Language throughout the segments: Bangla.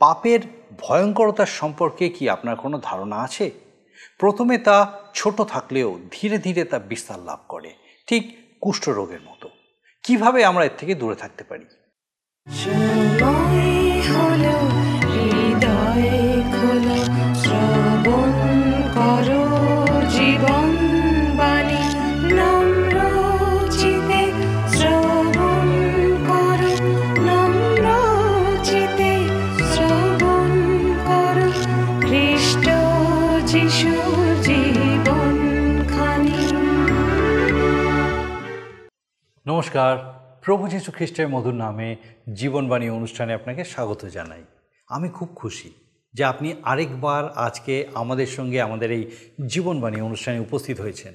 পাপের ভয়ঙ্করতা সম্পর্কে কি আপনার কোনো ধারণা আছে? প্রথমে তা ছোট থাকলেও ধীরে ধীরে তা বিস্তার লাভ করে, ঠিক কুষ্ঠরোগের মতো। কীভাবে আমরা এর থেকে দূরে থাকতে পারি? নমস্কার। প্রভু যীশু খ্রিস্টের মধুর নামে জীবনবাণী অনুষ্ঠানে আপনাকে স্বাগত জানাই। আমি খুব খুশি যে আপনি আরেকবার আজকে আমাদের সঙ্গে আমাদের এই জীবনবাণী অনুষ্ঠানে উপস্থিত হয়েছেন।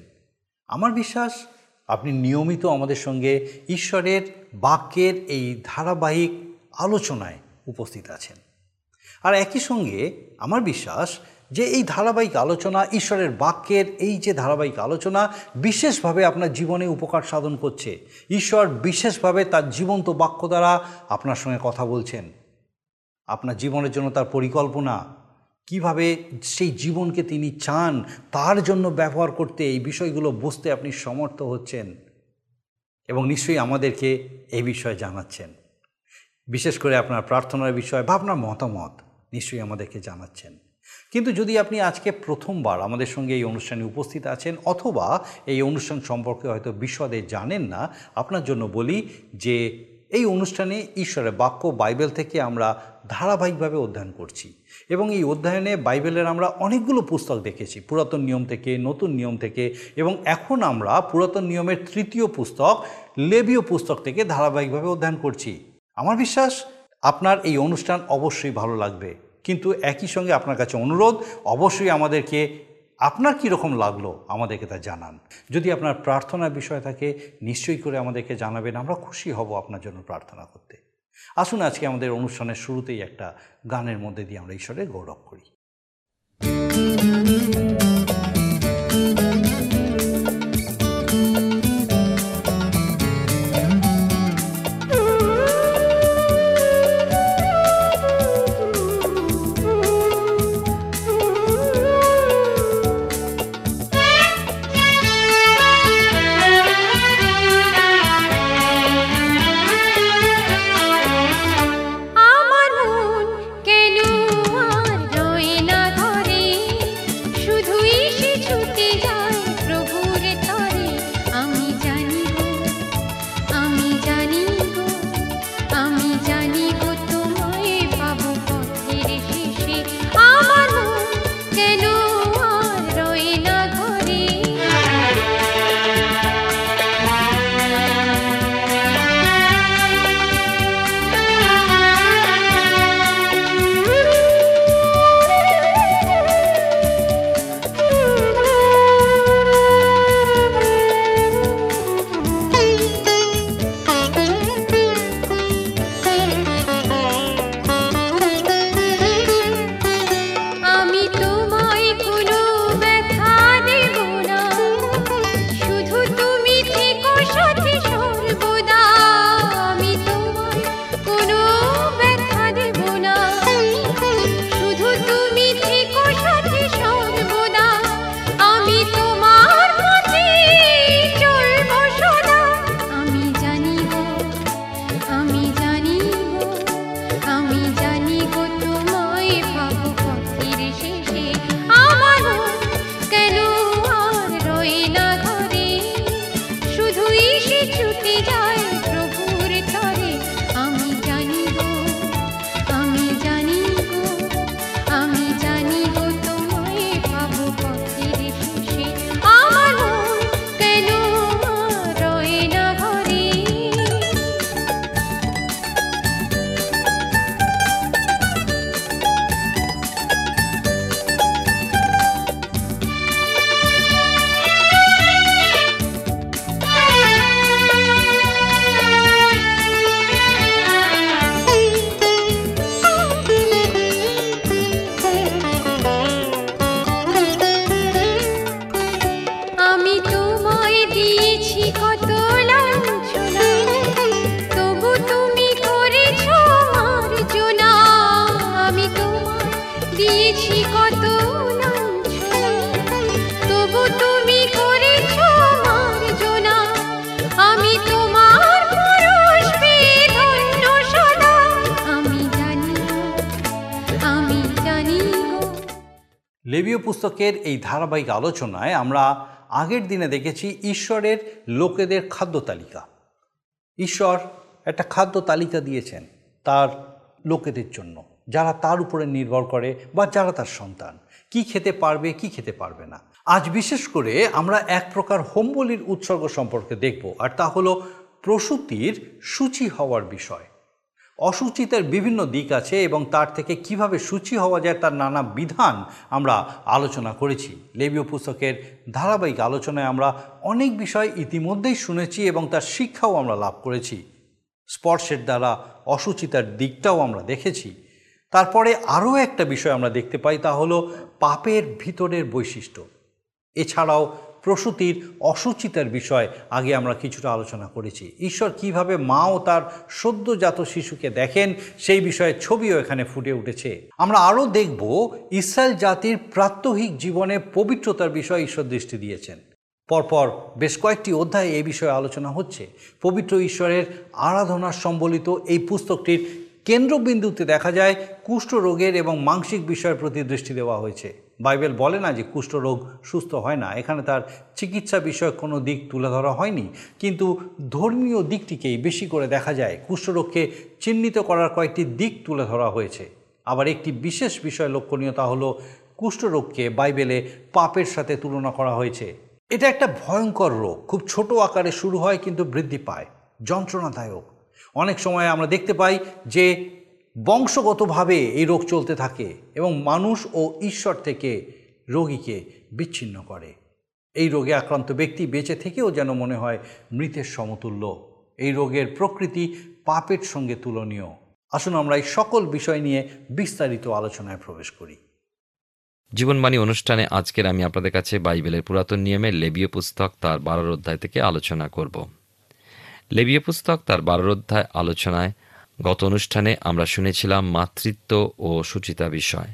আমার বিশ্বাস, আপনি নিয়মিত আমাদের সঙ্গে ঈশ্বরের বাক্যের এই ধারাবাহিক আলোচনায় উপস্থিত আছেন। আর একই সঙ্গে আমার বিশ্বাস যে এই ধারাবাহিক আলোচনা, ঈশ্বরের বাক্যের এই যে ধারাবাহিক আলোচনা বিশেষভাবে আপনার জীবনে উপকার সাধন করছে। ঈশ্বর বিশেষভাবে তার জীবন্ত বাক্য দ্বারা আপনার সঙ্গে কথা বলছেন। আপনার জীবনের জন্য তার পরিকল্পনা, কীভাবে সেই জীবনকে তিনি চান, তার জন্য ব্যবহার করতে এই বিষয়গুলো বুঝতে আপনি সমর্থ হচ্ছেন এবং নিশ্চয়ই আমাদেরকে এই বিষয়ে জানাচ্ছেন। বিশেষ করে আপনার প্রার্থনার বিষয় বা আপনার মতামত নিশ্চয়ই আমাদেরকে জানাচ্ছেন। কিন্তু যদি আপনি আজকে প্রথমবার আমাদের সঙ্গে এই অনুষ্ঠানে উপস্থিত আছেন, অথবা এই অনুষ্ঠান সম্পর্কে হয়তো বিশদে জানেন না, আপনার জন্য বলি যে এই অনুষ্ঠানে ঈশ্বরের বাক্য বাইবেল থেকে আমরা ধারাবাহিকভাবে অধ্যয়ন করছি। এবং এই অধ্যয়নে বাইবেলের আমরা অনেকগুলো পুস্তক দেখেছি, পুরাতন নিয়ম থেকে, নতুন নিয়ম থেকে, এবং এখন আমরা পুরাতন নিয়মের তৃতীয় পুস্তক, লেবীয় পুস্তক থেকে ধারাবাহিকভাবে অধ্যয়ন করছি। আমার বিশ্বাস, আপনার এই অনুষ্ঠান অবশ্যই ভালো লাগবে। কিন্তু একই সঙ্গে আপনার কাছে অনুরোধ, অবশ্যই আমাদেরকে আপনার কীরকম লাগল আমাদেরকে তা জানান। যদি আপনার প্রার্থনা বিষয় থাকে, নিশ্চয়ই করে আমাদেরকে জানাবেন, আমরা খুশি হব আপনার জন্য প্রার্থনা করতে। আসুন আজকে আমাদের অনুষ্ঠানের শুরুতেই একটা গানের মধ্যে দিয়ে আমরা ঈশ্বরের গৌরব করি। পুস্তকের এই ধারাবাহিক আলোচনায় আমরা আগের দিনে দেখেছি ঈশ্বরের লোকেদের খাদ্য তালিকা। ঈশ্বর একটা খাদ্য তালিকা দিয়েছেন তার লোকেদের জন্য, যারা তার উপরে নির্ভর করে বা যারা তার সন্তান। কি খেতে পারবে, কি খেতে পারবে না। আজ বিশেষ করে আমরা এক প্রকার হোমবলির উৎসর্গ সম্পর্কে দেখব, আর তা হলো প্রসূতির সূচি হওয়ার বিষয়। অসুচিতার বিভিন্ন দিক আছে এবং তার থেকে কীভাবে সূচি হওয়া যায় তার নানা বিধান আমরা আলোচনা করেছি। লেবীয় পুস্তকের ধারাবাহিক আলোচনায় আমরা অনেক বিষয় ইতিমধ্যেই শুনেছি এবং তার শিক্ষাও আমরা লাভ করেছি। স্পর্শের দ্বারা অসুচিতার দিকটাও আমরা দেখেছি। তারপরে আরও একটা বিষয় আমরা দেখতে পাই তা হলো পাপের ভিতরের বৈশিষ্ট্য। এছাড়াও প্রসূতির অসুচিতার বিষয় আগে আমরা কিছুটা আলোচনা করেছি। ঈশ্বর কীভাবে মা ও তার সদ্যজাত শিশুকে দেখেন, সেই বিষয়ে ছবিও এখানে ফুটে উঠেছে। আমরা আরও দেখব ইসরায়েল জাতির প্রাত্যহিক জীবনে পবিত্রতার বিষয়ে ঈশ্বর দৃষ্টি দিয়েছেন। পরপর বেশ কয়েকটি অধ্যায়ে এই বিষয়ে আলোচনা হচ্ছে। পবিত্র ঈশ্বরের আরাধনা সম্বলিত এই পুস্তকটির কেন্দ্রবিন্দুতে দেখা যায় কুষ্ঠ রোগের এবং মানসিক বিষয়ের প্রতি দৃষ্টি দেওয়া হয়েছে। বাইবেল বলে না যে কুষ্ঠরোগ সুস্থ হয় না। এখানে তার চিকিৎসা বিষয়ক কোনো দিক তুলে ধরা হয়নি। কিন্তু ধর্মীয় দিকটিকেই বেশি করে দেখা যায়। কুষ্ঠরোগকে চিহ্নিত করার কয়েকটি দিক তুলে ধরা হয়েছে। আবার একটি বিশেষ বিষয় লক্ষণীয়তা হলো কুষ্ঠরোগকে বাইবেলে পাপের সাথে তুলনা করা হয়েছে। এটা একটা ভয়ঙ্কর রোগ। খুব ছোট আকারে শুরু হয় কিন্তু বৃদ্ধি পায়। যন্ত্রণাদায়ক। অনেক সময় আমরা দেখতে পাই যে বংশগতভাবে এই রোগ চলতে থাকে এবং মানুষ ও ঈশ্বর থেকে রোগীকে বিচ্ছিন্ন করে। এই রোগে আক্রান্ত ব্যক্তি বেঁচে থেকেও যেন মনে হয় মৃতের সমতুল্য। এই রোগের প্রকৃতি পাপের সঙ্গে তুলনীয়। আসুন আমরা এই সকল বিষয় নিয়ে বিস্তারিত আলোচনায় প্রবেশ করি। জীবনবাণী অনুষ্ঠানে আজকের আমি আপনাদের কাছে বাইবেলের পুরাতন নিয়মে লেবীয় পুস্তক তার বারোর অধ্যায় থেকে আলোচনা করব। লেবীয় পুস্তক তার বারোর অধ্যায় আলোচনায় গত অনুষ্ঠানে আমরা শুনেছিলাম মাতৃত্ব ও সুচিতা বিষয়।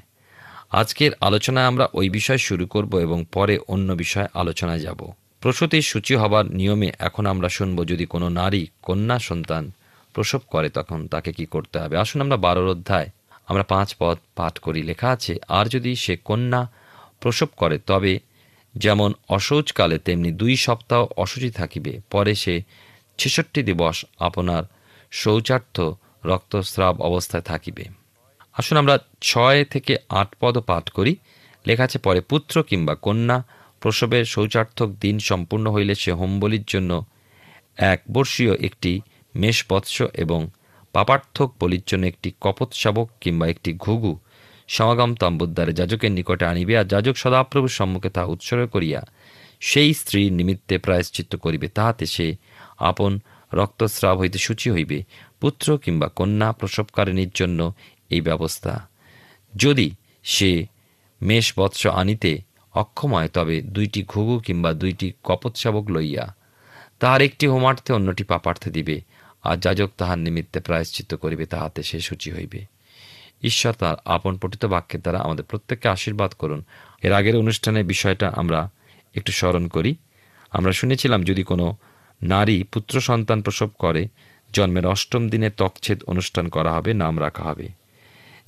আজকের আলোচনায় আমরা ওই বিষয় শুরু করব এবং পরে অন্য বিষয়ে আলোচনায় যাব। প্রসূতির সূচি হবার নিয়মে এখন আমরা শুনব যদি কোনো নারী কন্যা সন্তান প্রসব করে তখন তাকে কি করতে হবে। আসুন আমরা বারোর অধ্যায়, আমরা পাঁচ পদ পাঠ করি। লেখা আছে, আর যদি সে কন্যা প্রসব করে, তবে যেমন অশৌচকালে তেমনি দুই সপ্তাহ অসুচি থাকিবে। পরে সে ছেষট্টি দিবস আপনার শৌচার্থ রক্তস্রাব অবস্থায় থাকিবে। আসুন আমরা ছয় থেকে আট পদ পাঠ করি। লেখা আছে, পরে পুত্র কিংবা কন্যা, প্রসবের শৌচার্থক দিন সম্পূর্ণ হইলে সে হোমবলির জন্য এক বর্ষীয় একটি মেষবৎস এবং পাপার্থক বলির জন্য একটি কপত শাবক কিংবা একটি ঘুঘু সমাগম তাম্বুদ্দারে যাজকের নিকটে আনিবে আর যাজক সদাপ্রভুর সম্মুখে তাহা উৎসর্গ করিয়া সেই স্ত্রীর নিমিত্তে প্রায়শ্চিত্ত করিবে। তাহাতে সে আপন রক্তস্রাব হইতে সূচি হইবে, পুত্র কিংবা কন্যা প্রসবকারিণীর জন্য এই ব্যবস্থা। যদি সে মেষ বৎস আনিতে অক্ষম হয়, তবে দুইটি ঘুঘু কিংবা দুইটি কপৎশাবক লইয়া তাহার একটি হোমার্থে অন্যটি পাপার্থে দিবে, আর যাজক তাহার নিমিত্তে প্রায়শ্চিত্ত করিবে, তাহাতে সে সূচি হইবে। ঈশ্বর তার আপন পঠিত বাক্যের দ্বারা আমাদের প্রত্যেককে আশীর্বাদ করুন। এর আগের অনুষ্ঠানের বিষয়টা আমরা একটু স্মরণ করি। আমরা শুনেছিলাম, যদি কোনো নারী পুত্র সন্তান প্রসব করে, জন্মের অষ্টম দিনে তকছেদ অনুষ্ঠান করা হবে, নাম রাখা হবে।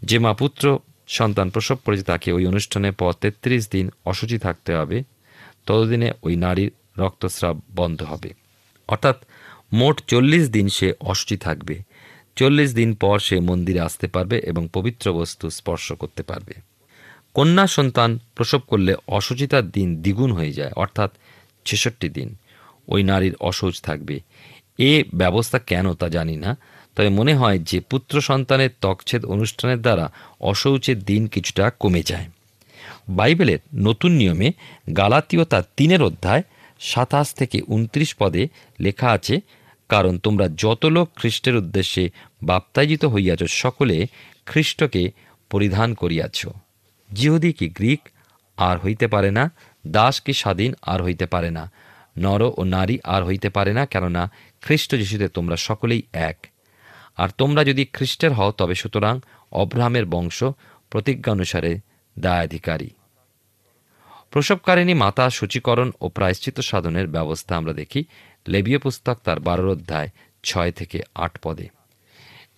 যে মা পুত্র সন্তান প্রসব করেছে তাকে ওই অনুষ্ঠানের পর তেত্রিশ দিন অসুচি থাকতে হবে, ততদিনে ওই নারীর রক্তস্রাব বন্ধ হবে। অর্থাৎ মোট চল্লিশ দিন সে অসুচি থাকবে। চল্লিশ দিন পর সে মন্দিরে আসতে পারবে এবং পবিত্র বস্তু স্পর্শ করতে পারবে। কন্যা সন্তান প্রসব করলে অসুচিতার দিন দ্বিগুণ হয়ে যায়, অর্থাৎ ছেষট্টি দিন। ওই নারীর অসৌচ থাকবে। এ ব্যবস্থা কেন তা জানি না, তবে মনে হয় যে পুত্র সন্তানের তকছেদ অনুষ্ঠানের দ্বারা অশৌচের দিন কিছুটা কমে যায়। বাইবেলের নতুন নিয়মে গালাতীয় তার তিনের অধ্যায় সাতাশ থেকে উনত্রিশ পদে লেখা আছে, কারণ তোমরা যত লোক খ্রিস্টের উদ্দেশ্যে বাপ্তায়িত হইয়াছ, সকলে খ্রিস্টকে পরিধান করিয়াছ। জিহুদি কি গ্রিক, আর হইতে পারে না, দাস কি স্বাধীন, আর হইতে পারে না। নর ও নারী আর হইতে পারে না, কেননা খ্রিস্ট যিশুতে তোমরা সকলেই এক। আর তোমরা যদি খ্রিস্টের হও, তবে সুতরাং অব্রাহামের বংশ প্রতিজ্ঞানুসারে দায়াধিকারী। প্রসবকারিণী মাতা সূচীকরণ ও প্রায়শ্চিত সাধনের ব্যবস্থা আমরা দেখি লেবীয় পুস্তক তার বারোর অধ্যায় ছয় থেকে আট পদে।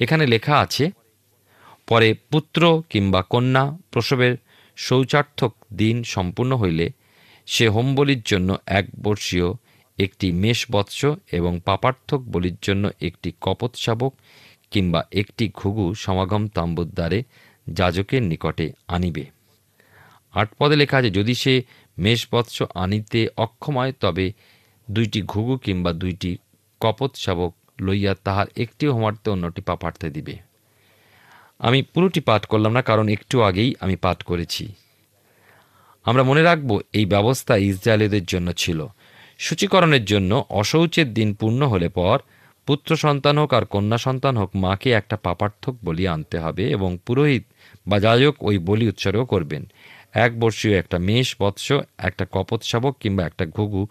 এখানে লেখা আছে, পরে পুত্র কিংবা কন্যা প্রসবের শৌচার্থক দিন সম্পূর্ণ হইলে সে হোম বলির জন্য এক বর্ষীয় একটি মেষ বৎস এবং পাপার্থক বলির জন্য একটি কপত শাবক কিংবা একটি ঘুঘু সমাগম তাম্বুর দ্বারে যাজকের নিকটে আনিবে। আট পদে লেখা আছে, যদি সে মেষবৎস আনিতে অক্ষম হয়, তবে দুইটি ঘুঘু কিংবা দুইটি কপত শাবক লইয়া তাহার একটি হোমার্থে অন্যটি পাপার্থে দিবে। আমি পুরোটি পাঠ করলাম না, কারণ একটু আগেই আমি পাঠ করেছি। আমরা মনে রাখব এই ব্যবস্থা ইসরায়েলীদের জন্য ছিল। সূচীকরণের জন্য অশৌচের দিন পূর্ণ হলে পর পুত্র সন্তান হোক আর কন্যা সন্তান হোক মাকে একটা পাপার্থক বলি আনতে হবে এবং পুরোহিত বা যাজক ওই বলি উৎসর্গ করবেন। এক বর্ষীয় একটা মেষ, বৎস, একটা কপত শাবক কিংবা একটা ঘুঘু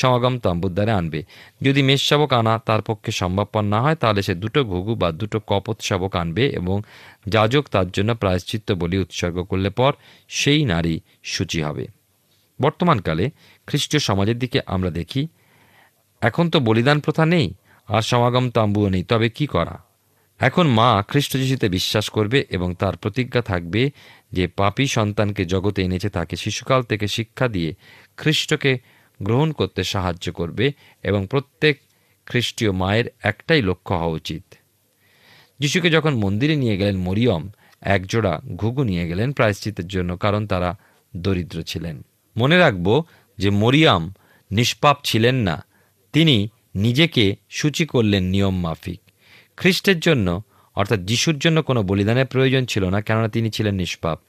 সমাগম তাম্বুর দ্বারা আনবে। যদি মেষ শাবক আনা তার পক্ষে সম্ভবপর না হয়, তাহলে সে দুটো ঘুঘু বা দুটো কপত শাবক আনবে এবং যাজক তার জন্য প্রায়শ্চিত্ত বলি উৎসর্গ করলে পর সেই নারী সূচি হবে। বর্তমানকালে খ্রিস্টীয় সমাজের দিকে আমরা দেখি, এখন তো বলিদান প্রথা নেই, আর সমাগম তাম্বুও নেই, তবে কি করা? এখন মা খ্রিস্ট যিশুতে বিশ্বাস করবে এবং তার প্রতিজ্ঞা থাকবে যে পাপী সন্তানকে জগতে এনেছে তাকে শিশুকাল থেকে শিক্ষা দিয়ে খ্রিস্টকে গ্রহণ করতে সাহায্য করবে এবং প্রত্যেক খ্রিস্টীয় মায়ের একটাই লক্ষ্য হওয়া উচিত। যিশুকে যখন মন্দিরে নিয়ে গেলেন, মরিয়ম একজোড়া ঘুঘু নিয়ে গেলেন প্রায়শ্চিতের জন্য কারণ তারা দরিদ্র ছিলেন। মনে রাখব যে মরিয়াম নিষ্পাপ ছিলেন না, তিনি নিজেকে সূচি করলেন নিয়ম মাফিক। খ্রিস্টের জন্য অর্থাৎ যিশুর জন্য কোনো বলিদানের প্রয়োজন ছিল না, কেননা তিনি ছিলেন নিষ্পাপ।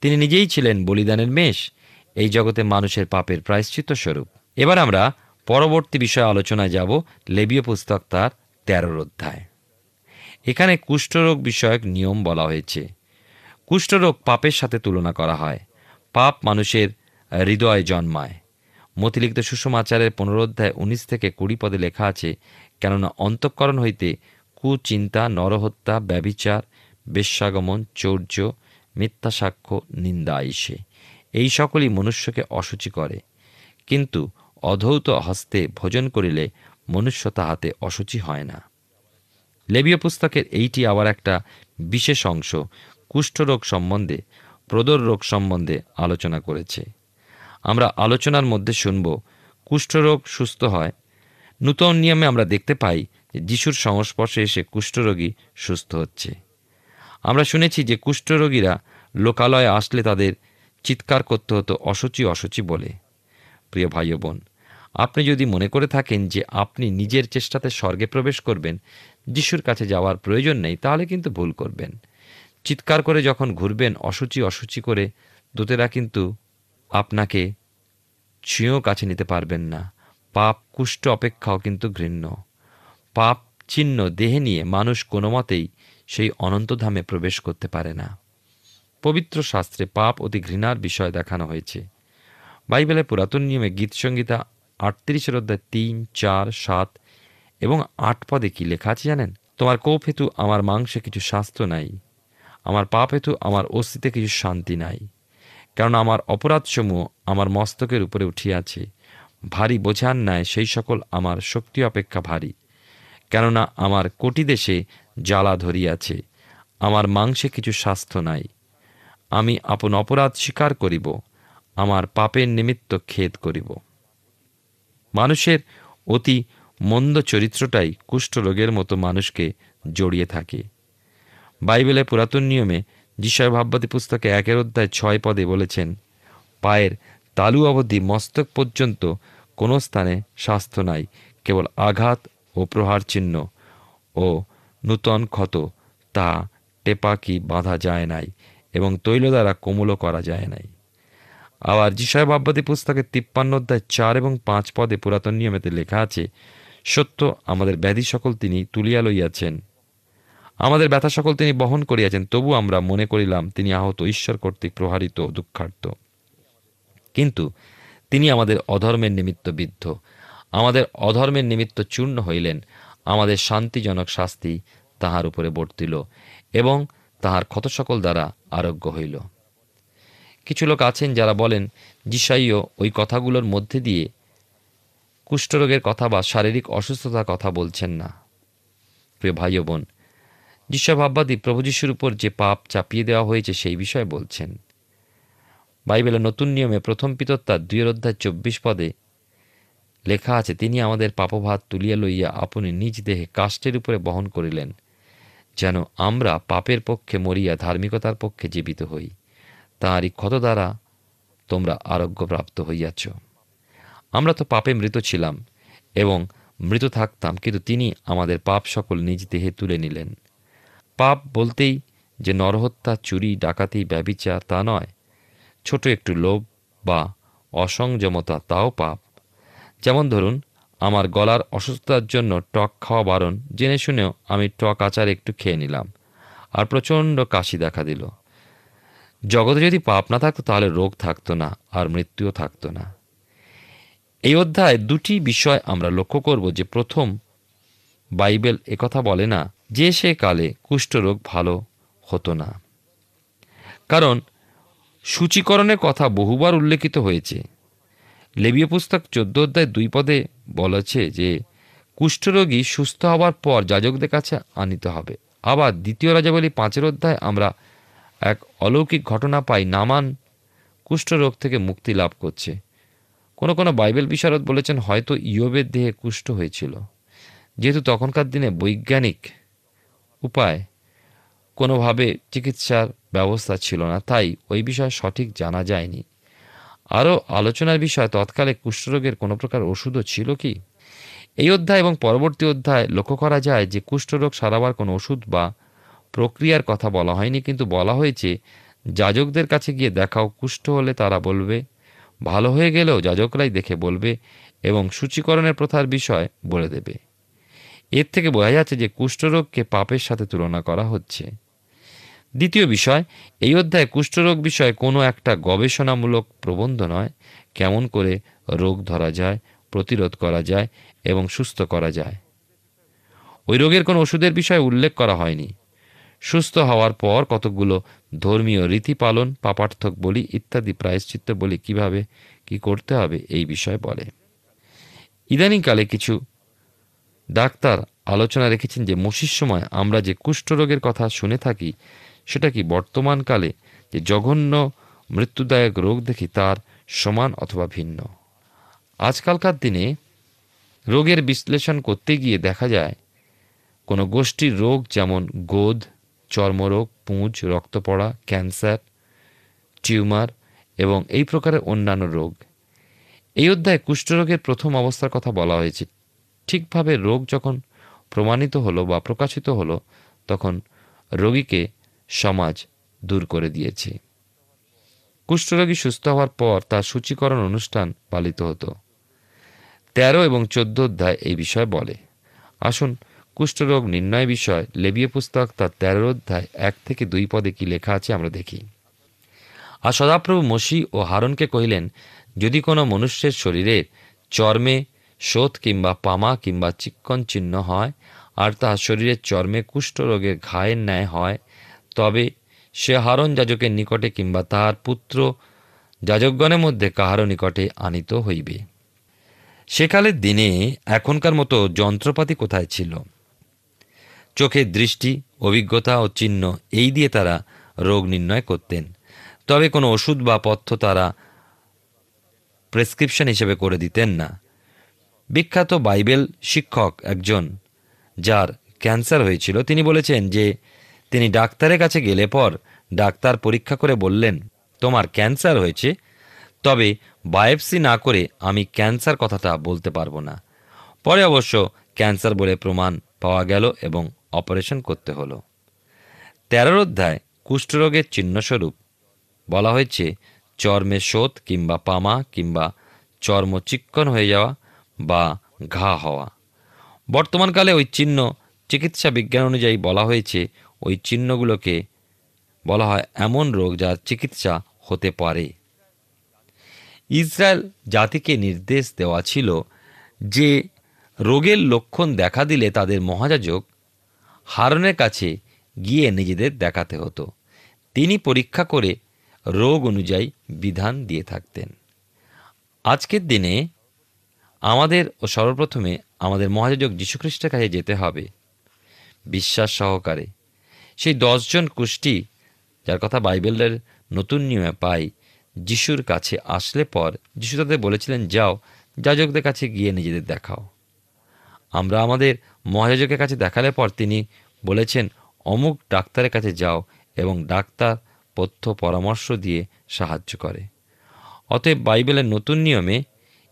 তিনি নিজেই ছিলেন বলিদানের মেষ। এই জগতে মানুষের পাপের প্রায়শ্চিত স্বরূপ। এবার আমরা পরবর্তী বিষয়ে আলোচনায় যাব, লেবীয় পুস্তক তার তেরোর অধ্যায়। এখানে কুষ্ঠরোগ বিষয়ক নিয়ম বলা হয়েছে। কুষ্ঠরোগ পাপের সাথে তুলনা করা হয়। পাপ মানুষের হৃদয়ে জন্মায়। মতিলিখিত সুষমাচারের পুনরোধ্যায় উনিশ থেকে কুড়ি পদে লেখা আছে, কেননা অন্তঃকরণ হইতে কুচিন্তা নরহত্যা ব্যবিচার বেশ্যাগমন, চৌর্য, মিথ্যা সাক্ষ্য, নিন্দা, আইসে। এই সকলই মনুষ্যকে অসুচি করে। কিন্তু অধৌত হস্তে ভোজন করিলে মনুষ্য তাহাতে অসুচি হয় না। লেবীয় পুস্তকের এইটি আবার একটা বিশেষ অংশ কুষ্ঠরোগ সম্বন্ধে প্রদর রোগ সম্বন্ধে আলোচনা করেছে। আমরা আলোচনার মধ্যে শুনব, কুষ্ঠরোগ সুস্থ হয়? নূতন নিয়মে আমরা দেখতে পাই যিশুর সংস্পর্শে এসে কুষ্ঠরোগী সুস্থ হচ্ছে। আমরা শুনেছি যে কুষ্ঠরোগীরা লোকালয়ে আসলে তাদের চিৎকার করতে হতো অসুচি অসুচি বলে। প্রিয় ভাই বোন, আপনি যদি মনে করে থাকেন যে আপনি নিজের চেষ্টাতে স্বর্গে প্রবেশ করবেন, যিশুর কাছে যাওয়ার প্রয়োজন নেই, তাহলে কিন্তু ভুল করবেন। চিৎকার করে যখন ঘুরবেন, অসুচি অসুচি করে, দূতেরা কিন্তু আপনাকে ছুঁয়েও কাছে নিতে পারবেন না। পাপ, কুষ্ঠ অপেক্ষাও কিন্তু ঘৃণ্য। পাপ, চিহ্ন, দেহে নিয়ে মানুষ কোনো মতেই সেই অনন্তধামে প্রবেশ করতে পারে না। পবিত্র শাস্ত্রে পাপ অতি ঘৃণার বিষয় দেখানো হয়েছে। বাইবেলের পুরাতন নিয়মে গীতসংগীতা আটত্রিশের অধ্যায় তিন, চার, সাত এবং আট পদে কি লেখা আছে জানেন? তোমার কোপ হেতু আমার মাংসে কিছু স্বাস্থ্য নাই, আমার পাপ হেতু আমার অস্তিত্বে কিছু শান্তি নাই, কারণ আমার অপরাধসমূহ আমার মস্তকের উপরে উঠিয়াছে ভারী বোঝার ন্যায় সেই সকল আমার শক্তি অপেক্ষা ভারী। কেননা আমার কোটি দেশে জ্বালা ধরিয়াছে, আমার মাংসে কিছু স্বাস্থ্য নাই। আমি আপন অপরাধ স্বীকার করিব, আমার পাপের নিমিত্ত খেদ করিব। মানুষের অতি মন্দ চরিত্রটাই কুষ্ঠরোগের মতো মানুষকে জড়িয়ে থাকে। বাইবেলের পুরাতন নিয়মে যিশয় ভাববাদী পুস্তকে একের অধ্যায় ছয় পদে বলেছেন, পায়ের তালু অবধি মস্তক পর্যন্ত কোনো স্থানে স্বাস্থ্য নাই, কেবল আঘাত ও প্রহার চিহ্ন। ও, নূতন ক্ষত, তা টেপাকি বাঁধা যায় নাই এবং তৈল দ্বারা কোমলও করা যায় নাই। আবার যিশয় ভাববাদী পুস্তকের তিপ্পান্ন অধ্যায় চার এবং পাঁচ পদে পুরাতন নিয়মেতে লেখা আছে, সত্য আমাদের ব্যাধি সকল তিনি তুলিয়া লইয়াছেন। আমাদের ব্যথা সকল তিনি বহন করিয়াছেন, তবু আমরা মনে করিলাম তিনি আহত ঈশ্বর কর্তৃক প্রহারিত ও দুঃখার্ত। কিন্তু তিনি আমাদের অধর্মের নিমিত্ত বিদ্ধ। আমাদের অধর্মের নিমিত্ত চূর্ণ হইলেন, আমাদের শান্তিজনক শাস্তি তাহার উপরে বর্তিল এবং তাহার ক্ষত সকল দ্বারা আরোগ্য হইল। কিছু লোক আছেন যারা বলেন, যিশাইও ওই কথাগুলোর মধ্যে দিয়ে কুষ্ঠরোগের কথা বা শারীরিক অসুস্থতার কথা বলছেন না। প্রিয় ভাই ও বোন যিশা ভাববাদী প্রভু যিশুর উপর যে পাপ চাপিয়ে দেওয়া হয়েছে সেই বিষয়ে বলছেন। বাইবেলের নতুন নিয়মে প্রথম পিতত্তার দুইয়ের অধ্যায় চব্বিশ পদে লেখা আছে, তিনি আমাদের পাপভাত তুলিয়া লইয়া আপনি নিজ দেহে কাষ্টের উপরে বহন করিলেন, যেন আমরা পাপের পক্ষে মরিয়া ধার্মিকতার পক্ষে জীবিত হই। তাঁরই ক্ষত দ্বারা তোমরা আরোগ্যপ্রাপ্ত হইয়াছ। আমরা তো পাপে মৃত ছিলাম এবং মৃত থাকতাম, কিন্তু তিনি আমাদের পাপ সকল নিজ দেহে তুলে নিলেন। পাপ বলতেই যে নরহত্যা, চুরি, ডাকাতি ব্যবিচার তা নয়, ছোট একটু লোভ বা অসংযমতা, তাও পাপ। যেমন ধরুন, আমার গলার অসুস্থতার জন্য টক খাওয়া বারণ, জেনে শুনেও আমি টক আচার একটু খেয়ে নিলাম, আর প্রচণ্ড কাশি দেখা দিল। জগতে যদি পাপ না থাকতো, তাহলে রোগ থাকতো না, আর মৃত্যুও থাকতো না। এই অধ্যায় দুটি বিষয় আমরা লক্ষ্য করব যে প্রথম বাইবেল একথা বলে না যে সে কালে কুষ্ঠরোগ ভালো হতো না। কারণ, সূচীকরণের কথা বহুবার উল্লেখিত হয়েছে। লেবীয় পুস্তক চোদ্দ অধ্যায় দুই পদে বলেছে যে, কুষ্ঠরোগী সুস্থ হওয়ার পর যাজকদের কাছে আনিতে হবে। আবার দ্বিতীয় রাজাবলী পাঁচের অধ্যায় আমরা এক অলৌকিক ঘটনা পাই, নামান কুষ্ঠরোগ থেকে মুক্তি লাভ করছে। কোনো কোনো বাইবেল বিশারদ বলেছেন, হয়তো ইয়বের দেহে কুষ্ঠ হয়েছিল। যেহেতু তখনকার দিনে বৈজ্ঞানিক উপায় কোনোভাবে চিকিৎসার ব্যবস্থা ছিল না, তাই ওই বিষয়ে সঠিক জানা যায়নি। আরও আলোচনার বিষয়, তৎকালে কুষ্ঠরোগের কোনো প্রকার ওষুধও ছিল কি? এই অধ্যায় এবং পরবর্তী অধ্যায় লক্ষ্য করা যায় যে কুষ্ঠরোগ সারাবার কোনো ওষুধ বা প্রক্রিয়ার কথা বলা হয়নি, কিন্তু বলা হয়েছে যাজকদের কাছে গিয়ে দেখাও কুষ্ঠ হলে তারা বলবে, ভালো হয়ে গেলেও যাজকরাই দেখে বলবে এবং সূচীকরণের প্রথার বিষয় বলে দেবে। এর থেকে বোঝা যাচ্ছে যে কুষ্ঠরোগকে পাপের সাথে তুলনা করা হচ্ছে। দ্বিতীয় বিষয়, এই অধ্যায়ে কুষ্ঠরোগ বিষয়ে কোনো একটা গবেষণামূলক প্রবন্ধ নয়। কেমন করে রোগ ধরা যায়, প্রতিরোধ করা যায় এবং সুস্থ করা যায়। ওই রোগের কোনো ওষুধের বিষয়ে উল্লেখ করা হয়নি। সুস্থ হওয়ার পর কতকগুলো ধর্মীয় রীতি পালন, পাপার্থক বলি ইত্যাদি প্রায়শ্চিত্ত বলি কীভাবে, কি করতে হবে এই বিষয়ে বলে। ইদানিংকালে কিছু ডাক্তার আলোচনা রেখেছেন যে মসির সময় আমরা যে কুষ্ঠরোগের কথা শুনে থাকি সেটা কি বর্তমানকালে যে জঘন্য মৃত্যুদায়ক রোগ দেখি তার সমান অথবা ভিন্ন? আজকালকার দিনে রোগের বিশ্লেষণ করতে গিয়ে দেখা যায়, কোনো গোষ্ঠীর রোগ যেমন গোদ, চর্মরোগ, পুঁজ রক্ত পড়া ক্যান্সার, টিউমার এবং এই প্রকারের অন্যান্য রোগ। এই অধ্যায়ে কুষ্ঠরোগের প্রথম অবস্থার কথা বলা হয়েছে। ঠিকভাবে রোগ যখন প্রমাণিত হলো বা প্রকাশিত হলো, তখন রোগীকে সমাজ দূর করে দিয়েছে। কুষ্ঠরোগী সুস্থ হওয়ার পর তার সূচীকরণ অনুষ্ঠান পালিত হতো। তেরো এবং চোদ্দ অধ্যায় এই বিষয়ে বলে। আসুন, কুষ্ঠরোগ নির্ণয় বিষয়, লেবীয় পুস্তক তার তেরো অধ্যায় এক থেকে দুই পদে কি লেখা আছে আমরা দেখি। আর সদাপ্রভু মসি ও হারনকে কহিলেন, যদি কোনো মনুষ্যের শরীরে চর্মে শোথ কিংবা পামা কিংবা চিক্কন চিহ্ন হয়, আর তাহার শরীরের চর্মে কুষ্ঠরোগের ঘায়ের ন্যায় হয় তবে সে হারন যাজকের নিকটে কিংবা তাহার পুত্র যাজকগণের মধ্যে কাহারও নিকটে আনিত হইবে। সেকালের দিনে এখনকার মতো যন্ত্রপাতি কোথায় ছিল? চোখের দৃষ্টি, অভিজ্ঞতা ও চিহ্ন এই দিয়ে তারা রোগ নির্ণয় করতেন। তবে কোনো ওষুধ বা পথ্য তারা প্রেসক্রিপশন হিসেবে করে দিতেন না। বিখ্যাত বাইবেল শিক্ষক একজন, যার ক্যান্সার হয়েছিল, তিনি বলেছেন যে তিনি ডাক্তারের কাছে গেলে পর ডাক্তার পরীক্ষা করে বললেন, তোমার ক্যান্সার হয়েছে। তবে বায়োপসি না করে আমি ক্যান্সার কথাটা বলতে পারব না। পরে অবশ্য ক্যান্সার বলে প্রমাণ পাওয়া গেল এবং অপারেশন করতে হলো। তেরোর অধ্যায়, কুষ্ঠরোগের চিহ্নস্বরূপ। বলা হয়েছে, চর্মে শোথ কিংবা পামা কিংবা চর্ম চিক্কন হয়ে যাওয়া বা ঘা হওয়া। বর্তমানকালে ওই চিহ্ন চিকিৎসা বিজ্ঞান অনুযায়ী বলা হয়েছে ওই চিহ্নগুলোকে বলা হয় এমন রোগ যার চিকিৎসা হতে পারে। ইসরায়েল জাতিকে নির্দেশ দেওয়া ছিল যে রোগের লক্ষণ দেখা দিলে তাদের মহাযাজক হারনের কাছে গিয়ে নিজেদের দেখাতে হতো। তিনি পরীক্ষা করে রোগ অনুযায়ী বিধান দিয়ে থাকতেন। আজকের দিনে আমাদের ও সর্বপ্রথমে আমাদের মহাযাজক যীশুখ্রিস্টের কাছে যেতে হবে। বিশ্বাস সহকারে। সেই দশজন কুষ্টি, যার কথা বাইবেলের নতুন নিয়মে পাই, যিশুর কাছে আসলে পর যিশু তাদের বলেছিলেন, যাও, যাজকদের কাছে গিয়ে নিজেদের দেখাও। আমরা আমাদের মহাযাজকের কাছে দেখালে পর তিনি বলেছেন, অমুক ডাক্তারের কাছে যাও এবং ডাক্তার পথ্য পরামর্শ দিয়ে সাহায্য করে। অতএব বাইবেলের নতুন নিয়মে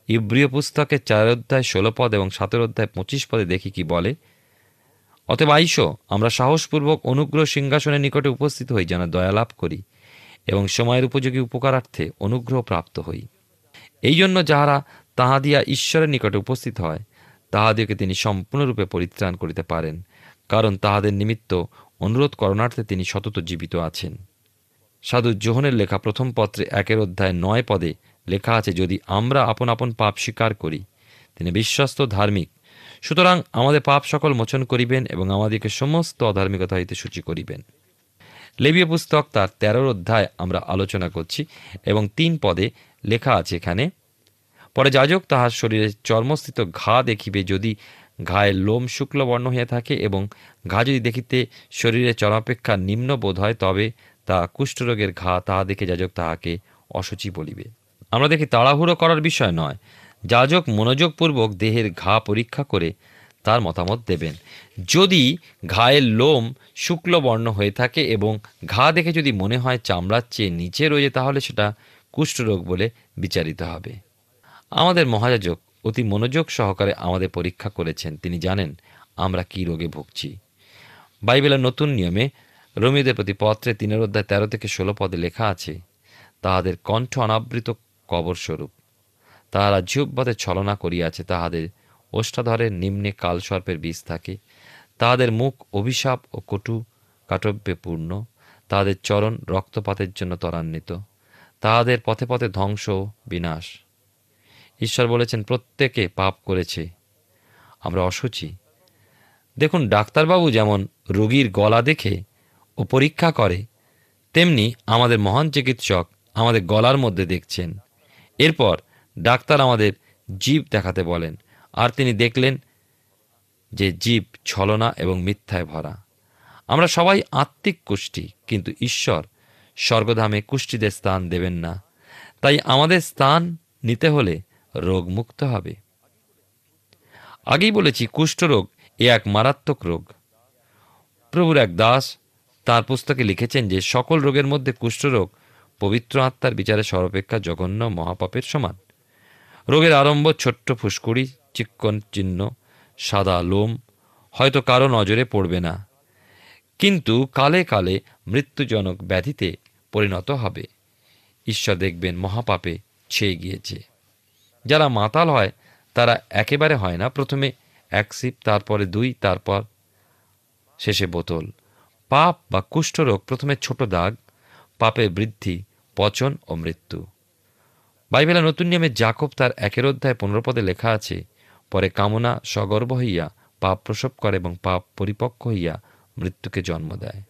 ইব্রিয় পুস্তকের চার অধ্যায় ষোলো পদ এবং সতেরো অধ্যায় পঁচিশ পদে দেখি কি বলে অতএব আইসো, আমরা সাহসপূর্বক অনুগ্রহ সিংহাসনের নিকটে উপস্থিত হই, যেন দয়া লাভ করি এবং সময়ের উপযোগী উপকারার্থে অনুগ্রহ প্রাপ্ত হই। এই জন্য যাহারা তাহাদিয়া ঈশ্বরের নিকটে উপস্থিত হয়, তাহাদিওকে তিনি সম্পূর্ণরূপে পরিত্রাণ করিতে পারেন, কারণ তাহাদের নিমিত্ত অনুরোধ করণার্থে তিনি সতত জীবিত আছেন। সাধু জোহনের লেখা প্রথম পত্রে একের অধ্যায় নয় পদে লেখা আছে, যদি আমরা আপন আপন পাপ স্বীকার করি, তিনি বিশ্বস্ত ধার্মিক সুতরাং আমাদের পাপ সকল মোচন করিবেন এবং আমাদেরকে সমস্ত অধার্মিকতা হইতে সূচি করিবেন। লেবীয় পুস্তক তার তেরোর অধ্যায় আমরা আলোচনা করছি এবং তিন পদে লেখা আছে এখানে, পরে যাজক তাহার শরীরে চর্মস্থিত ঘা দেখিবে যদি ঘায়ের লোম শুক্লবর্ণ হইয়া থাকে এবং ঘা যদি দেখিতে শরীরে চরমাপেক্ষা নিম্ন বোধ হয়, তবে তা কুষ্ঠরোগের ঘা তাহা দেখে যাজক তাহাকে অসুচি বলিবে। আমরা দেখি তাড়াহুড়ো করার বিষয় নয় যাজক মনোযোগপূর্বক দেহের ঘা পরীক্ষা করে তার মতামত দেবেন। যদি ঘায়ের লোম শুক্লবর্ণ হয়ে থাকে এবং ঘা দেখে যদি মনে হয় চামড়ার চেয়ে নিচে রয়েছে, তাহলে সেটা কুষ্ঠরোগ বলে বিচারিত হবে। আমাদের মহাযাজক অতি মনোযোগ সহকারে আমাদের পরীক্ষা করেছেন। তিনি জানেন আমরা কি রোগে ভুগছি। বাইবেলের নতুন নিয়মে রোমীদের প্রতি পত্রে তিনের অধ্যায় তেরো থেকে ষোলো পদে লেখা আছে, তাহাদের কণ্ঠ অনাবৃত কবর স্বরূপ তাহারা জিহ্বতে ছলনা করিয়াছে, তাহাদের ওষ্ঠাধরের নিম্নে কালসর্পের বীজ থাকে। তাহাদের মুখ অভিশাপ ও কটু কাটব্যে পূর্ণ তাহাদের চরণ রক্তপাতের জন্য ত্বরান্বিত। তাহাদের পথে পথে ধ্বংস বিনাশ। ঈশ্বর বলেছেন, প্রত্যেকে পাপ করেছে। আমরা অসুচি। দেখুন, ডাক্তারবাবু যেমন রোগীর গলা দেখে ও পরীক্ষা করে, তেমনি আমাদের মহান চিকিৎসক আমাদের গলার মধ্যে দেখছেন। এরপর ডাক্তার আমাদের জীব দেখাতে বলেন, আর তিনি দেখলেন যে জীব ছলনা এবং মিথ্যায় ভরা। আমরা সবাই আত্মিক কুষ্টি, কিন্তু ঈশ্বর স্বর্গধামে কুষ্টিদের স্থান দেবেন না। তাই আমাদের স্থান নিতে হলে রোগ মুক্ত হবে। আগেই বলেছি, কুষ্ঠরোগ এ এক মারাত্মক রোগ। প্রভুর এক দাস তার পুস্তকে লিখেছেন যে, সকল রোগের মধ্যে কুষ্ঠরোগ পবিত্র আত্মার বিচারে সর্বাপেক্ষা জঘন্য মহাপাপের সমান। রোগের আরম্ভ ছোট্ট ফুসকুড়ি, চিক্কন চিহ্ন, সাদা লোম, হয়তো কারও নজরে পড়বে না। কিন্তু কালে কালে মৃত্যুজনক ব্যাধিতে পরিণত হবে। ঈশ্বর দেখবেন মহাপাপে ছেয়ে গিয়েছে। যারা মাতাল হয়, তারা একেবারে হয় না। প্রথমে এক সিপ, তারপরে দুই, তারপর শেষে বোতল। পাপ বা কুষ্ঠরোগ প্রথমে ছোট দাগ, পাপের বৃদ্ধি, পচন ও মৃত্যু। বাইবেলের নতুন নিয়মে জাকব তার একের অধ্যায় পনেরো পদে লেখা আছে, পরে কামনা সগর্ব হইয়া পাপ প্রসব করে এবং পাপ পরিপক্ক হইয়া মৃত্যুকে জন্ম দেয়।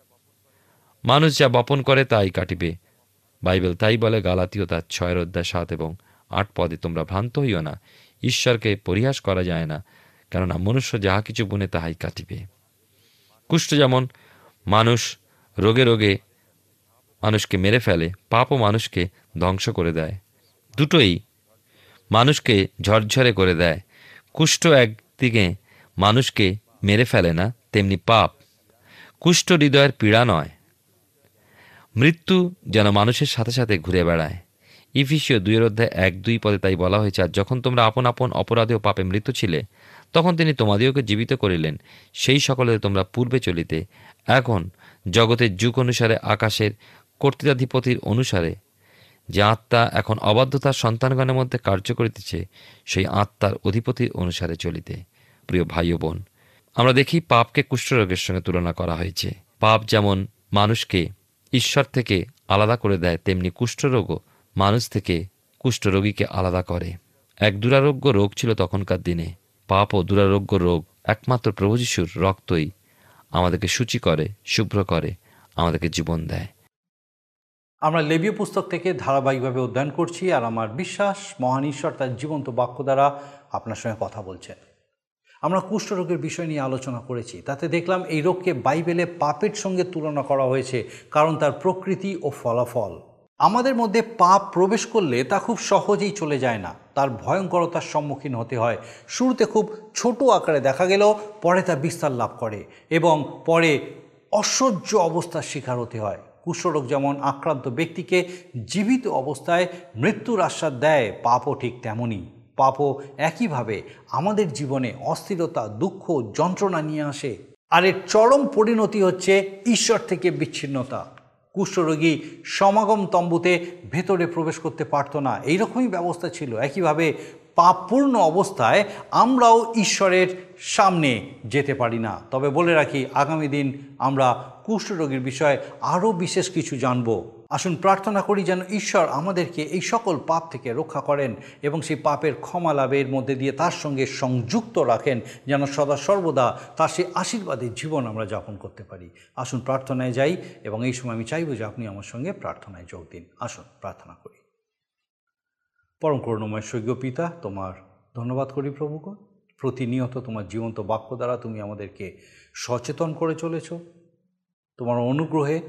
মানুষ যা বপন করে তাই কাটিবে। বাইবেল তাই বলে গালাতীয় তার ছয়ের অধ্যায় সাত এবং আট পদে তোমরা ভ্রান্ত হইও না, ঈশ্বরকে পরিহাস করা যায় না, কেননা মনুষ্য যাহা কিছু বুনে তাহাই কাটিবে। কুষ্ঠ যেমন মানুষ রোগে রোগে মানুষকে মেরে ফেলে, পাপও মানুষকে ধ্বংস করে দেয়। দুটোই মানুষকে ঝরঝরে করে দেয়। কুষ্ঠ একদিকে মানুষকে মেরে ফেলে না, তেমনি পাপ। কুষ্ঠ হৃদয়ের পীড়া নয়। মৃত্যু যেন মানুষের সাথে সাথে ঘুরে বেড়ায়। ইফিসীয় দুইয়ের অধ্যায় এক দুই পদে তাই বলা হয়েছে, আর যখন তোমরা আপন আপন অপরাধে ও পাপে মৃত ছিলে, তখন তিনি তোমাদিওকে জীবিত করিলেন। সেই সকলে তোমরা পূর্বে চলিতে, এখন জগতের যুগ অনুসারে, আকাশের কর্তৃত্বাধিপতির অনুসারে যে আত্মা এখন অবাধ্যতার সন্তানগণের মধ্যে কার্য করিতেছে, সেই আত্মার অধিপতির অনুসারে চলিতে। প্রিয় ভাই বোন, আমরা দেখি পাপকে কুষ্ঠরোগের সঙ্গে তুলনা করা হয়েছে। পাপ যেমন মানুষকে ঈশ্বর থেকে আলাদা করে দেয়, তেমনি কুষ্ঠরোগও মানুষ থেকে কুষ্ঠরোগীকে আলাদা করে। এক দুরারোগ্য রোগ ছিল তখনকার দিনে। পাপ ও দুরারোগ্য রোগ একমাত্র প্রভু যিশুর রক্তই আমাদেরকে সূচি করে, শুভ্র করে, আমাদেরকে জীবন দেয়। আমরা লেবীয় পুস্তক থেকে ধারাবাহিকভাবে অধ্যয়ন করছি আর আমার বিশ্বাস, মহান ঈশ্বর তার জীবন্ত বাক্য দ্বারা আপনার সঙ্গে কথা বলছেন। আমরা কুষ্ঠরোগের বিষয় নিয়ে আলোচনা করেছি। তাতে দেখলাম এই রোগকে বাইবেলে পাপের সঙ্গে তুলনা করা হয়েছে, কারণ তার প্রকৃতি ও ফলাফল। আমাদের মধ্যে পাপ প্রবেশ করলে তা খুব সহজেই চলে যায় না। তার ভয়ঙ্করতার সম্মুখীন হতে হয়। শুরুতে খুব ছোট আকারে দেখা গেলেও পরে তা বিস্তার লাভ করে এবং পরে অসহ্য অবস্থার শিকার হতে হয়। কুষ্ঠরোগ যেমন আক্রান্ত ব্যক্তিকে জীবিত অবস্থায় মৃত্যুর আশ্বাদ দেয়, পাপও ঠিক তেমনই। পাপও একইভাবে আমাদের জীবনে অস্থিরতা, দুঃখ, যন্ত্রণা নিয়ে আসে। আর এর চরম পরিণতি হচ্ছে ঈশ্বর থেকে বিচ্ছিন্নতা। কুষ্ঠরোগী সমাগম তম্বুতে ভেতরে প্রবেশ করতে পারতো না। এইরকমই ব্যবস্থা ছিল। একইভাবে পাপপূর্ণ অবস্থায় আমরাও ঈশ্বরের সামনে যেতে পারি না। তবে বলে রাখি, আগামী দিন আমরা কুষ্ঠরোগীর বিষয়ে আরও বিশেষ কিছু জানব। আসুন প্রার্থনা করি যেন ঈশ্বর আমাদেরকে এই সকল পাপ থেকে রক্ষা করেন এবং সেই পাপের ক্ষমা লাভের মধ্যে দিয়ে তার সঙ্গে সংযুক্ত রাখেন, যেন সদা সর্বদা তার সেই আশীর্বাদের জীবন আমরা যাপন করতে পারি। আসুন প্রার্থনায় যাই এবং এই সময় আমি চাইব যে আপনি আমার সঙ্গে প্রার্থনায় যোগ দিন। আসুন প্রার্থনা করি। পরম করুণময় স্বর্গীয় পিতা, তোমার ধন্যবাদ করি প্রভুকে প্রতিনিয়ত তোমার জীবন্ত বাক্য দ্বারা তুমি আমাদেরকে সচেতন করে চলেছ। তোমার অনুগ্রহে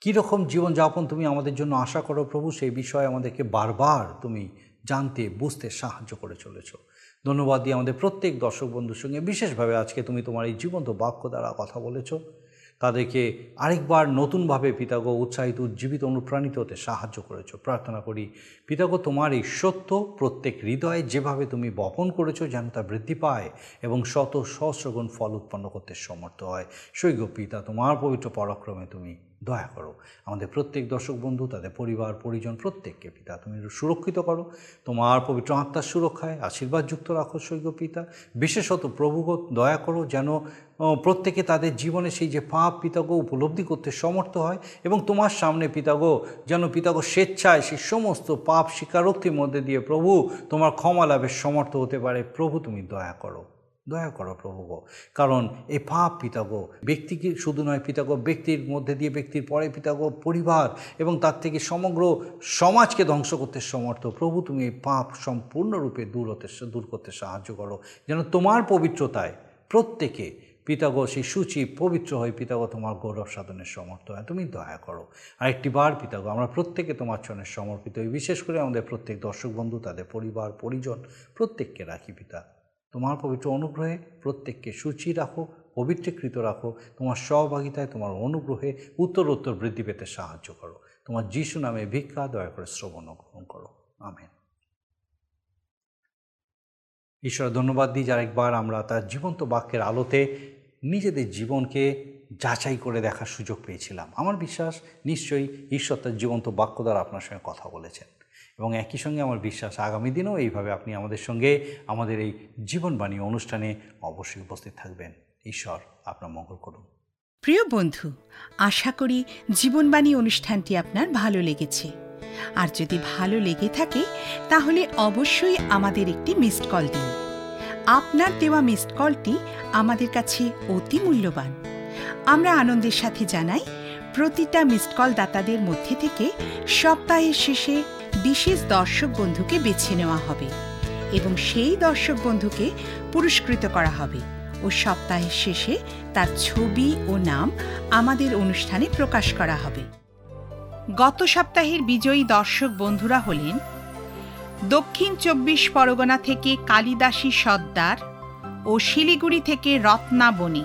কীরকম জীবনযাপন তুমি আমাদের জন্য আশা করো প্রভু, সেই বিষয়ে আমাদেরকে বারবার তুমি জানতে, বুঝতে সাহায্য করে চলেছ। ধন্যবাদ দিয়ে আমাদের প্রত্যেক দর্শক বন্ধুর সঙ্গে বিশেষভাবে আজকে তুমি তোমার এই জীবন্ত বাক্য দ্বারা কথা বলেছ। তাদেরকে আরেকবার নতুনভাবে পিতাগো উৎসাহিত, উজ্জীবিত, অনুপ্রাণিত হতে সাহায্য করেছ। প্রার্থনা করি, পিতাগো, তোমার এই সত্য প্রত্যেক হৃদয়ে যেভাবে তুমি বপন করেছ যেন তা বৃদ্ধি পায় এবং শত সহস্রগুণ ফল উৎপন্ন করতে সমর্থ হয়। সৈগ পিতা, তোমার পবিত্র পরাক্রমে তুমি দয়া করো। আমাদের প্রত্যেক দর্শক বন্ধু, তাদের পরিবার, পরিজন, প্রত্যেককে পিতা, তুমি সুরক্ষিত করো। তোমার পবিত্র আত্মার সুরক্ষায় আশীর্বাদযুক্ত রাখো সৈক্য পিতা। বিশেষত প্রভুগ দয়া করো যেন প্রত্যেকে তাদের জীবনে সেই যে পাপ পিতাগো উপলব্ধি করতে সমর্থ হয় এবং তোমার সামনে পিতাগো, যেন পিতাগো স্বেচ্ছায় সেই সমস্ত পাপ স্বীকারোক্তির মধ্যে দিয়ে প্রভু তোমার ক্ষমা লাভের সমর্থ হতে পারে। প্রভু তুমি দয়া করো। দয়া করো প্রভু গো। কারণ এই পাপ পিতাগো ব্যক্তিকে শুধু নয় পিতাগো ব্যক্তির মধ্যে দিয়ে ব্যক্তির পরে পিতাগো পরিবার এবং তার থেকে সমগ্র সমাজকে ধ্বংস করতে সমর্থ। প্রভু, তুমি এই পাপ সম্পূর্ণরূপে দূর হতে দূর করতে সাহায্য করো। যেন তোমার পবিত্রতায় প্রত্যেকে পিতাগো সেই সূচি পবিত্র হয়ে পিতাগো তোমার গৌরব সাধনের সমর্থ হয়। তুমি দয়া করো। আর একটি বার পিতাগো আমরা প্রত্যেকে তোমার চরণে সমর্পিত হই। বিশেষ করে আমাদের প্রত্যেক দর্শক বন্ধু, তাদের পরিবার, পরিজন, প্রত্যেককে রাখি পিতা। তোমার পবিত্র অনুগ্রহে প্রত্যেককে সূচি রাখো, পবিত্রীকৃত রাখো। তোমার সহভাগিতায় তোমার অনুগ্রহে উত্তর উত্তর বৃদ্ধি পেতে সাহায্য করো। তোমার যিশু নামে ভিক্ষা, দয়া করে শ্রবণ গ্রহণ করো। আমেন। ঈশ্বর, ধন্যবাদ দিই যার একবার আমরা তার জীবন্ত বাক্যের আলোতে নিজেদের জীবনকে যাচাই করে দেখার সুযোগ পেয়েছিলাম। আমার বিশ্বাস, নিশ্চয়ই ঈশ্বর তার জীবন্ত বাক্য দ্বারা আপনার সঙ্গে কথা বলেছেন। এবং একই সঙ্গে আমার বিশ্বাস আগামী দিনেও এইভাবে আপনি আমাদের সঙ্গে আমাদের এই জীবনবাণী অনুষ্ঠানে অবশ্যই উপস্থিত থাকবেন। ঈশ্বর আপনার মঙ্গল করুন। প্রিয় বন্ধু, আশা করি জীবনবাণী অনুষ্ঠানটি আপনার ভালো লেগেছে। আর যদি ভালো লেগে থাকে, তাহলে অবশ্যই আমাদের একটি মিসড কল দিন। আপনার দেওয়া মিসড কলটি আমাদের কাছে অতি মূল্যবান। আমরা আনন্দের সাথে জানাই প্রতিটা মিসড কল দাতাদের মধ্যে থেকে সপ্তাহের শেষে বিশেষ দর্শক বন্ধুকে বেছে নেওয়া হবে এবং সেই দর্শক বন্ধুকে পুরস্কৃত করা হবে ও সপ্তাহের শেষে তার ছবি ও নাম আমাদের অনুষ্ঠানে প্রকাশ করা হবে। গত সপ্তাহের বিজয়ী দর্শক বন্ধুরা হলেন দক্ষিণ চব্বিশ পরগনা থেকে কালিদাসী সর্দার ও শিলিগুড়ি থেকে রত্না বণি